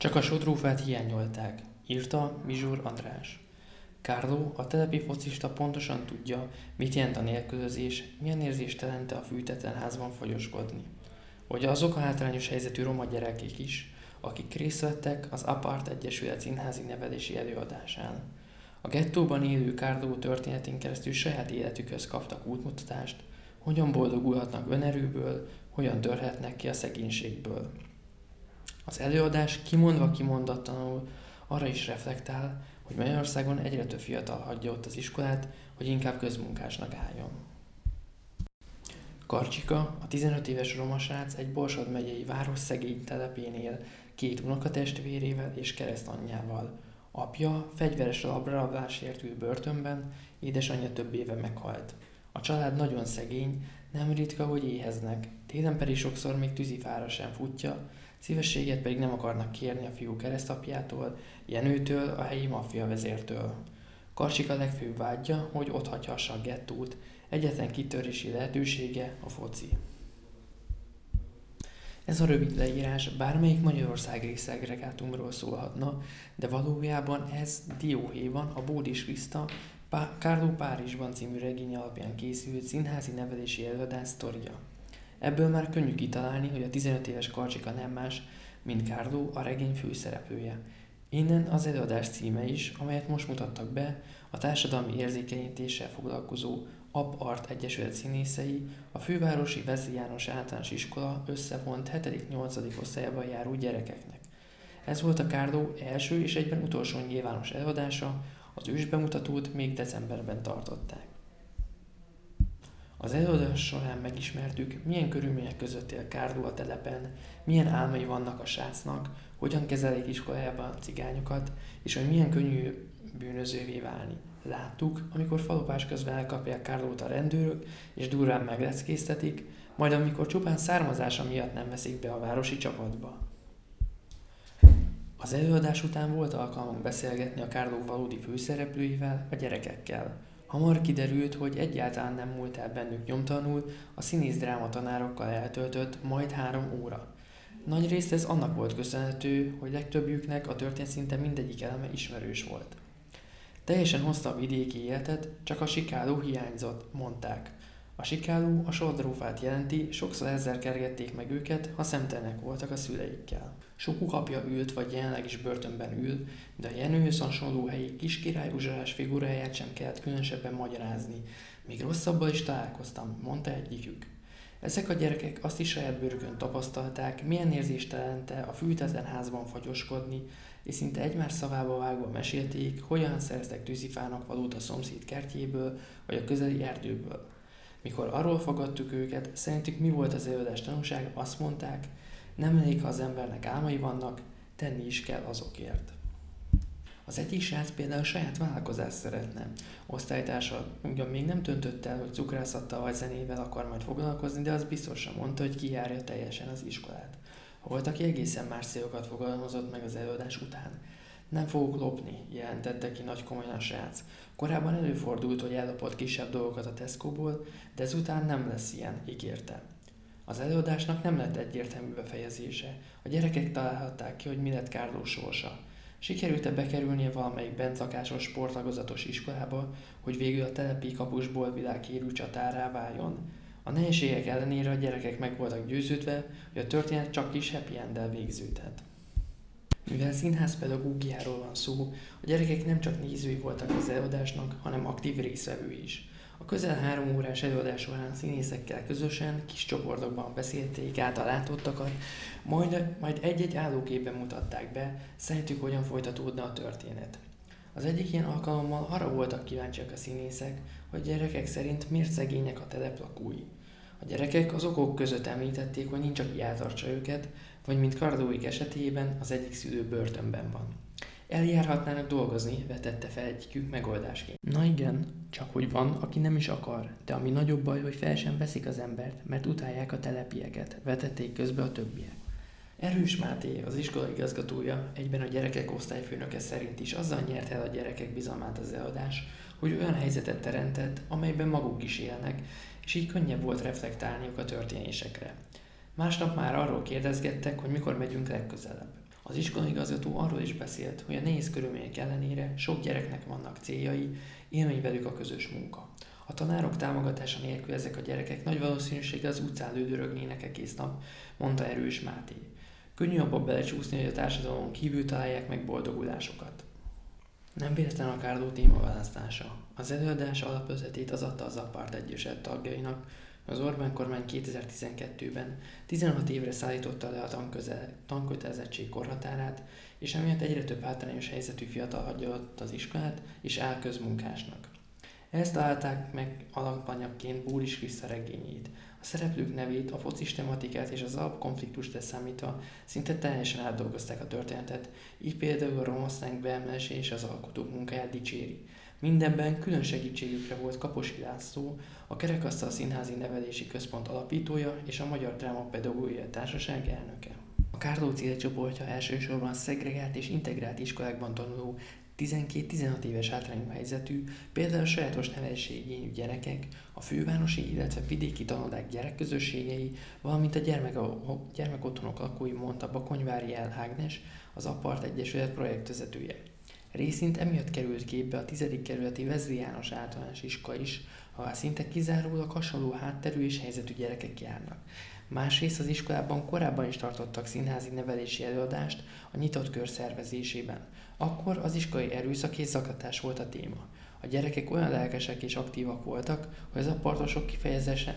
Csak a sodrófát hiányolták, írta Mizsur András. Kárló, a telepi focista pontosan tudja, mit jelent a nélkülözés, milyen érzést jelente a fűtetlen házban fagyoskodni. Hogy azok a hátrányos helyzetű roma gyerekek is, akik részt vettek az Apart Egyesület színházi nevelési előadásán. A gettóban élő Kárló történetén keresztül saját életükhöz kaptak útmutatást, hogyan boldogulhatnak önerőből, hogyan törhetnek ki a szegénységből. Az előadás kimondva kimondatlanul arra is reflektál, hogy Magyarországon egyre több fiatal hagyja ott az iskolát, hogy inkább közmunkásnak álljon. Karcsika, a 15 éves romasrác egy Borsod megyei város szegény telepén él, két unokatestvérével és keresztanyjával. Apja fegyveres labrablásért ül börtönben, édesanyja több éve meghalt. A család nagyon szegény, nem ritka, hogy éheznek, télen pedig sokszor még tűzifára sem futja, szívességet pedig nem akarnak kérni a fiú keresztapjától, Jenőtől, a helyi maffia vezértől. Karsika legfőbb vágyja, hogy ott hagyhassa a gettót, egyetlen kitörési lehetősége a foci. Ez a rövid leírás bármelyik Magyarország szegregátumról szólhatna, de valójában ez dióhéjban a Bódis Kriszta Pá- Kárló Párizsban című regény alapján készült színházi nevelési előadás sztoria. Ebből már könnyű kitalálni, hogy a 15 éves Karcsika nem más, mint Kárló, a regény főszereplője. Innen az előadás címe is, amelyet most mutattak be, a társadalmi érzékenyítéssel foglalkozó Ab Art Egyesület színészei, a fővárosi Vezli János általános iskola összevont 7.-8. osztályában járó gyerekeknek. Ez volt a Kárdó első és egyben utolsó nyilvános előadása, az ősbemutatót még decemberben tartották. Az előadás során megismertük, milyen körülmények között él Kárdó a telepen, milyen álmai vannak a srácnak, hogyan kezelik iskolájában a cigányokat, és hogy milyen könnyű bűnözővé válni. Láttuk, amikor falopás közben elkapják Kárlót a rendőrök, és durván megleckéztetik, majd amikor csupán származása miatt nem veszik be a városi csapatba. Az előadás után volt alkalmunk beszélgetni a Kárló valódi főszereplőivel, a gyerekekkel. Hamar kiderült, hogy egyáltalán nem múlt el bennük nyomtalanul a színész dráma tanárokkal eltöltött majd három óra. Nagy részt ez annak volt köszönhető, hogy legtöbbjüknek a történet szinte mindegyik eleme ismerős volt. Teljesen hozta a vidéki életet, csak a sikáló hiányzott, mondták. A sikáló a sodrófát jelenti, sokszor ezzel kergették meg őket, ha szemtelenek voltak a szüleikkel. Sokuk apja ült, vagy jelenleg is börtönben ül, de a Jenőhöz hasonló helyi kiskirály uzsarás figuráját sem kellett különösebben magyarázni. Még rosszabbal is találkoztam, mondta egyikük. Ezek a gyerekek azt is saját bőrükön tapasztalták, milyen érzést jelente a fűtetlen házban fagyoskodni, és szinte egymás szavába vágva mesélték, hogyan szereztek tűzifának valót a szomszéd kertjéből, vagy a közeli erdőből. Mikor arról fogadtuk őket, szerintük mi volt az előadás tanulság, azt mondták, nem elég, ha az embernek álmai vannak, tenni is kell azokért. Az egyik srác például saját vállalkozást szeretne. Osztálytársa ugyan még nem döntött el, hogy cukrászattal vagy zenével akar majd foglalkozni, de az biztosan mondta, hogy kijárja teljesen az iskolát. Volt, aki egészen más célokat fogalmazott meg az előadás után. Nem fogok lopni, jelentette ki nagy komolyan a srác. Korábban előfordult, hogy ellopott kisebb dolgokat a Tesco-ból, de ezután nem lesz ilyen, ígérte. Az előadásnak nem lett egyértelmű befejezése. A gyerekek találhatták ki, hogy mi lett Kárló sorsa. Sikerült-e bekerülnie valamelyik bentlakásos sportagozatos iskolába, hogy végül a telepi kapusból világhírű csatárá váljon? A nehézségek ellenére a gyerekek meg voltak győződve, hogy a történet csak kis happy végződhet. Mivel színház pedagógiáról van szó, a gyerekek nem csak nézői voltak az előadásnak, hanem aktív részvevői is. A közel három órás előadás során színészekkel közösen kis csoportokban beszélték át a látottakat, majd, majd egy-egy állóképpen mutatták be, szerintük hogyan folytatódna a történet. Az egyik ilyen alkalommal arra voltak kíváncsiak a színészek, hogy gyerekek szerint miért szegények a telep lakói. A gyerekek az okok között említették, hogy nincs, aki eltartsa őket, vagy mint Kardóik esetében az egyik szülő börtönben van. Eljárhatnának dolgozni, vetette fel egyikük megoldásként. Na igen, csak hogy van, aki nem is akar, de ami nagyobb baj, hogy fel sem veszik az embert, mert utálják a telepieket, vetették közbe a többiek. Erős Máté, az iskola igazgatója, egyben a gyerekek osztályfőnöke szerint is azzal nyert el a gyerekek bizalmát az eladás, hogy olyan helyzetet teremtett, amelyben maguk is élnek, és így könnyebb volt reflektálniuk a történésekre. Másnap már arról kérdezgettek, hogy mikor megyünk legközelebb. Az iskolaigazgató arról is beszélt, hogy a nehéz körülmények ellenére sok gyereknek vannak céljai, élmény velük a közös munka. A tanárok támogatása nélkül ezek a gyerekek nagy valószínűséggel az utcán lődörögnének egész nap, mondta Erős Máté. Könnyű abba belecsúszni, hogy a társadalom kívül találják meg boldogulásokat. Nem véletlen a Kárdó témaválasztása. Az előadás alapötletét az adta az Apart Egyesület tagjainak, az Orbán kormány 2012-ben 16 évre szállította le a tankötelezettség korhatárát, és emiatt egyre több hátrányos helyzetű fiatal hagyja ott az iskolát, és áll közmunkásnak. Ezt találták meg alapanyagként Búris Kriszta regényét. A szereplők nevét, a focis tematikát és az alapkonfliktust leszámítva szinte teljesen átdolgozták a történetet, így például a romosztánk beemelése és az alkotók munkáját dicséri. Mindenben külön segítségükre volt Kaposi László, a Kerekasztal Színházi Nevelési Központ alapítója és a Magyar Dráma Pedagógiai Társaság elnöke. A Kárló célcsoportja elsősorban szegregált és integrált iskolákban tanuló 12-16 éves hátrányú helyzetű, például sajátos nevelési igényű gyerekek, a fővárosi, illetve vidéki tanodák gyerekközösségei, valamint a gyermek, a gyermekotthonok lakói, mondta Bakonyvári El Ágnes, az Apart Egyesület projektvezetője. Részint emiatt került képbe a 10. kerületi Vezri János általános iskola is, ahová szinte kizárólag hasonló hátterű és helyzetű gyerekek járnak. Másrészt az iskolában korábban is tartottak színházi nevelési előadást a nyitott kör szervezésében. Akkor az iskolai erőszak és zaklatás volt a téma. A gyerekek olyan lelkesek és aktívak voltak, hogy az apartosok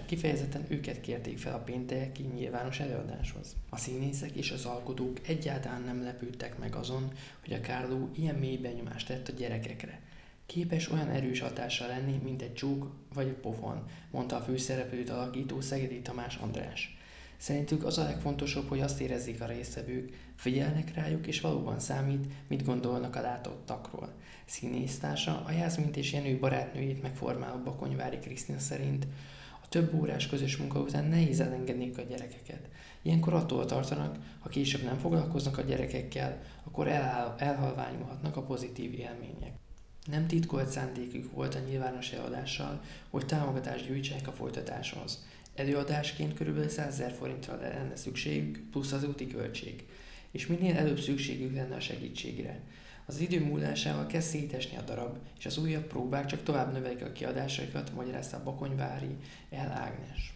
kifejezetten őket kérték fel a pénteki nyilvános előadáshoz. A színészek és az alkotók egyáltalán nem lepődtek meg azon, hogy a Kárló ilyen mély benyomást tett a gyerekekre. Képes olyan erős hatással lenni, mint egy csók vagy egy pofon, mondta a főszereplőt alakító Szegedi Tamás András. Szerintük az a legfontosabb, hogy azt érezzék a résztvevők, figyelnek rájuk, és valóban számít, mit gondolnak a látottakról. Színésztársa, a Jászmint és Jenő barátnőjét megformáló Bakonyvári Krisztina szerint a több órás közös munka után nehéz elengedni a gyerekeket. Ilyenkor attól tartanak, ha később nem foglalkoznak a gyerekekkel, akkor el- elhalványulhatnak a pozitív élmények. Nem titkolt szándékük volt a nyilvános eladással, hogy támogatást gyűjtsenek a folytatáshoz. Előadásként kb. 100 ezer forintra lenne szükségük, plusz az úti költség. És minél előbb szükségük lenne a segítségre. Az idő múlásával kezd szétesni a darab, és az újabb próbák csak tovább növelik a kiadásaikat, magyarázta Bakonyvári El Ágnes.